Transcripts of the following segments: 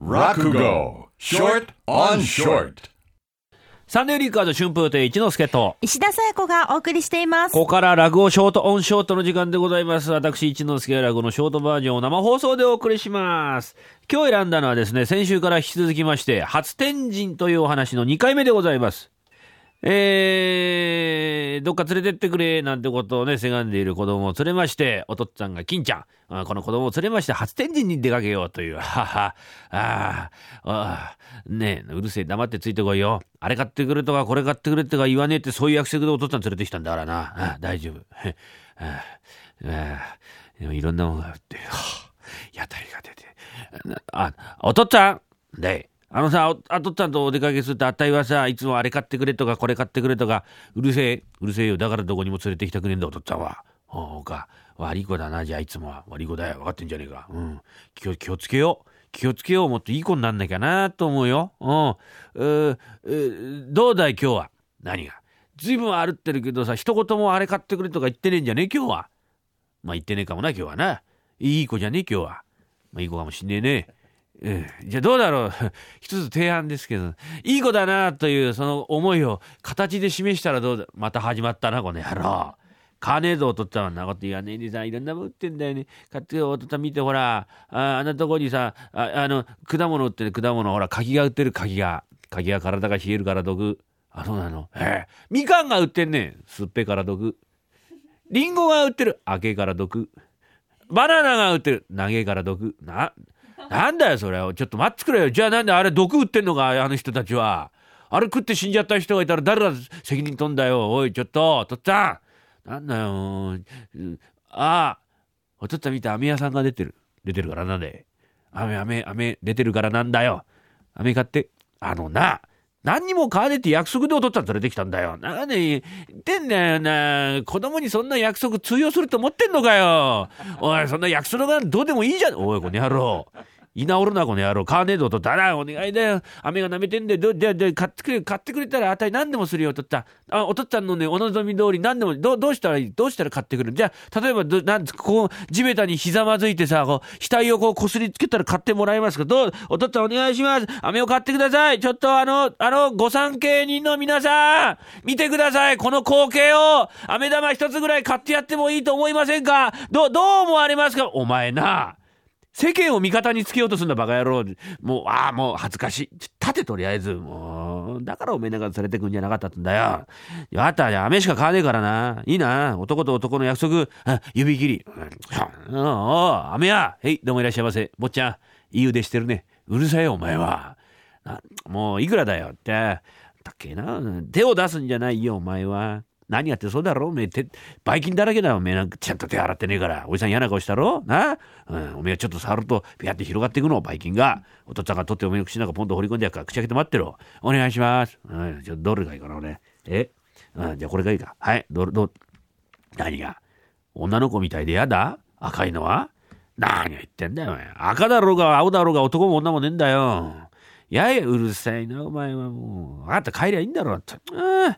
Rakugo, short on short. サンデーリッカーズ春風亭一之輔と、石田紗友子がお送りしています。ここから落語ショートオンショートの時間でございます。私一之輔が落語のショートバージョンを生放送でお送りします。今日選んだのはですね、先週から引き続きまして、初天神というお話の2回目でございます。えー、どっか連れてってくれ、なんてことをね、せがんでいる子供を連れまして、おとっつぁんが金ちゃん、あこの子供を連れまして、初天神に出かけようという、はは、ああ、ねえ、うるせえ、黙ってついてこいよ。あれ買ってくれとか、これ買ってくれとか言わねえって、そういう約束でおとっつぁん連れてきたんだからな。ああ大丈夫。へあああでもいろんなものがあって、はあ、屋台が出て。あ、おとっつぁん。で、あのさ、あとっつぁんとお出かけすると、あたいはさ、いつもあれ買ってくれとか、これ買ってくれとか、うるせえ、うるせえよ。だからどこにも連れてきたくねえんだ、おとっつぁんは。ほうか。悪い子だな、じゃあいつもは。悪い子だよ。分かってんじゃねえか。うん。気を、気をつけよう。気をつけよう。もっといい子になんなきゃなと思うよ。うん。うーどうだい、今日は？何が？ずいぶん歩ってるけどさ、一言もあれ買ってくれとか言ってねえんじゃねえ、今日は？まあ言ってねえかもな、今日はな。いい子じゃねえ、今日は。まあいい子かもしんねえね。ええじゃあどうだろう 一つ提案ですけど、いい子だなというその思いを形で示したらどうだまた始まったな、この野郎。買わねえぞ、お父っつぁんなこと言わねえでさ、いろんなもん売ってんだよね。買って、お父っつぁん見て、ほら、ああんなとこにさ、ああの、果物売ってる果物、ほら、柿が売ってる柿が。柿が体が冷えるから毒。あ、そうなの？ええみかんが売ってんねん。すっぺから毒。リンゴが売ってる。あけから毒。バナナが売ってる。投げから毒。な、なんだよ、それ。ちょっと待ってくれよ。じゃあなんであれ毒売ってんのか、あの人たちは。あれ食って死んじゃった人がいたら誰が責任取んだよ。おい、ちょっと、とっつぁん。なんだよ。ああ、おとっつぁん見て、飴屋さんが出てる。出てるからなんで。飴、飴、飴、出てるからなんだよ。飴買って。あのな、何にも買わねえって約束でお父っつぁん連れてきたんだよ。なんで言ってんだよな。子供にそんな約束通用すると思ってんのかよ。おい、そんな約束がどうでもいいじゃん。おい、この野郎。居直るな、この野郎。買わねえぞ、とったら、お願いだよ。飴が舐めてんで、ど、じゃ、じゃ、買ってくれ、買ってくれたら、あたり何でもするよ、とった。あ、おとっつぁんのね、お望み通り何でも、ど、どうしたらいいどうしたら買ってくるじゃあ、例えば、ど、なんこう、地べたにひざまずいてさ、こう、額をこう、こすりつけたら買ってもらえますかどう、おとっつぁんお願いします。飴を買ってください。ちょっとあの、あの、御三家人の皆さん、見てください。この光景を、飴玉一つぐらい買ってやってもいいと思いませんかどう、どう思われますかお前な。世間を味方につけようとすんだバカ野郎。もう、ああ、もう恥ずかしい。立てとりあえず。もう、だからおめえなんか連れてくんじゃなかったんだよ。あったじゃあ、飴しか買わねえからな。いいな。男と男の約束。指切り。うん、おお、飴や。へい、どうもいらっしゃいませ。坊ちゃん、いい腕してるね。うるさいよ、お前は。もう、いくらだよって。だっけな。手を出すんじゃないよ、お前は。何やってそうだろ？おめえ手、ばい菌だらけだよ。おめえなんかちゃんと手洗ってねえから。おじさん嫌な顔したろ？な、うん、おめえちょっと触ると、ピャって広がっていくの、ばい菌が。お父っつぁんが取っておめえの口の中ポンと放り込んでやるから、口開けて待ってろ。お願いします。うん、ちょっとどれがいいかな、俺。え？うん、じゃあこれがいいか。はい、ど、ど、何が？女の子みたいでやだ？赤いのは？何を言ってんだよ、お前。赤だろうが青だろうが男も女もねえんだよ。ややうるさいな、お前はもう。分かった、帰りゃいいんだろうって。うん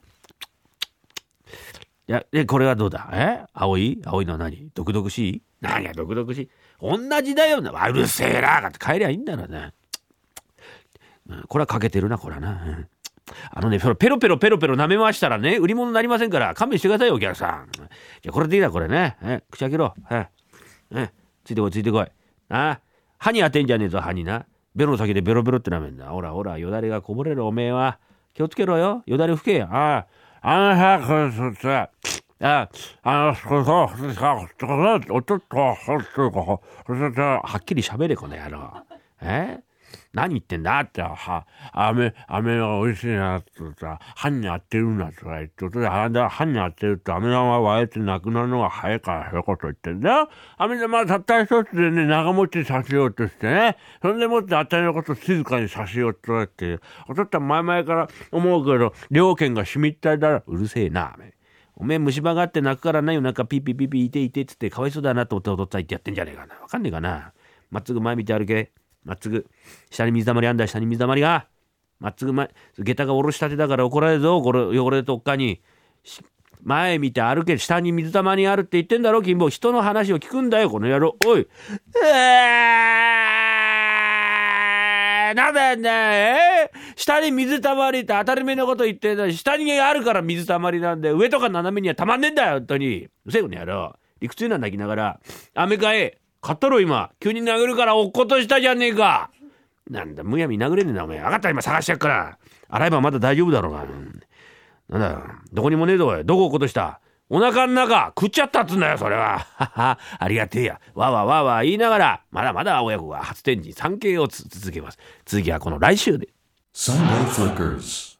や、え、これはどうだ？え？青い？青いのは何？毒々しい？何が毒々しい？同じだよな。うるせえな。って帰りゃいいんだろうね。これは欠けてるな、これはな。うんあのね、ペロペロペロペロペロ舐めましたらね、売り物になりませんから、勘弁してくださいよ、お客さん。じゃ、これでいいだ、これね。え口開けろ。ええついてこい、ついてこい。あ歯に当てんじゃねえぞ、歯にな。ベロの先でベロベロって舐めんだ。ほらほら、よだれがこぼれる、おめえは。気をつけろよ。よだれ拭けよ。ああ、あのさ、これ、そさ、あ、あの、そうそう、そうそう、そうおちょっと、そうそう、そうそう、はっきり喋れ、この野郎。え何言ってんだって、は、飴、飴が美味しいなってさ、歯に当てるなとか言って、それで歯に当てると飴玉割れてなくなるのが早いから、そういうこと言ってんだよ。飴玉たった一つでね、長持ちさせようとしてね、それでもって当たりのこと静かにさせようとって、おとったん前々から思うけど、了見がしみったれだろ。うるせえな、飴。おめえ虫歯があって泣くからなよ。なんかピーピーピーピーいていてっつってかわいそうだなと思っておとっつぁんってやってんじゃねえかな。わかんねえかな。まっつぐ前見て歩け。まっつぐ。下に水たまりあんだ、下に水たまりが。まっつぐ前、下駄がおろしたてだから怒られるぞ、これ、汚れとっかに。前見て歩け、下に水たまりあるって言ってんだろ、金坊。人の話を聞くんだよ、この野郎。おい。えーよ、なんだよね、え、下に水たまりって当たり前のこと言ってんだ下にあるから水たまりなんで、上とか斜めにはたまんねえんだよ、本当に。うせえこの野郎。理屈な泣きながら、アメカエ、買ったろ今。急に殴るから落っことしたじゃねえか。なんだ、むやみ殴れねえな、お前。分かった、今探してやっから。洗えばまだ大丈夫だろうが。なんだ、どこにもねえぞ、おい。どこ落っことしたお腹ん中食っちゃったっつんだよ、それは。はは、ありがてえや。わわわわ言いながら、まだまだ親子が初天神参詣を続けます。次はこの来週で。Sunday Flickers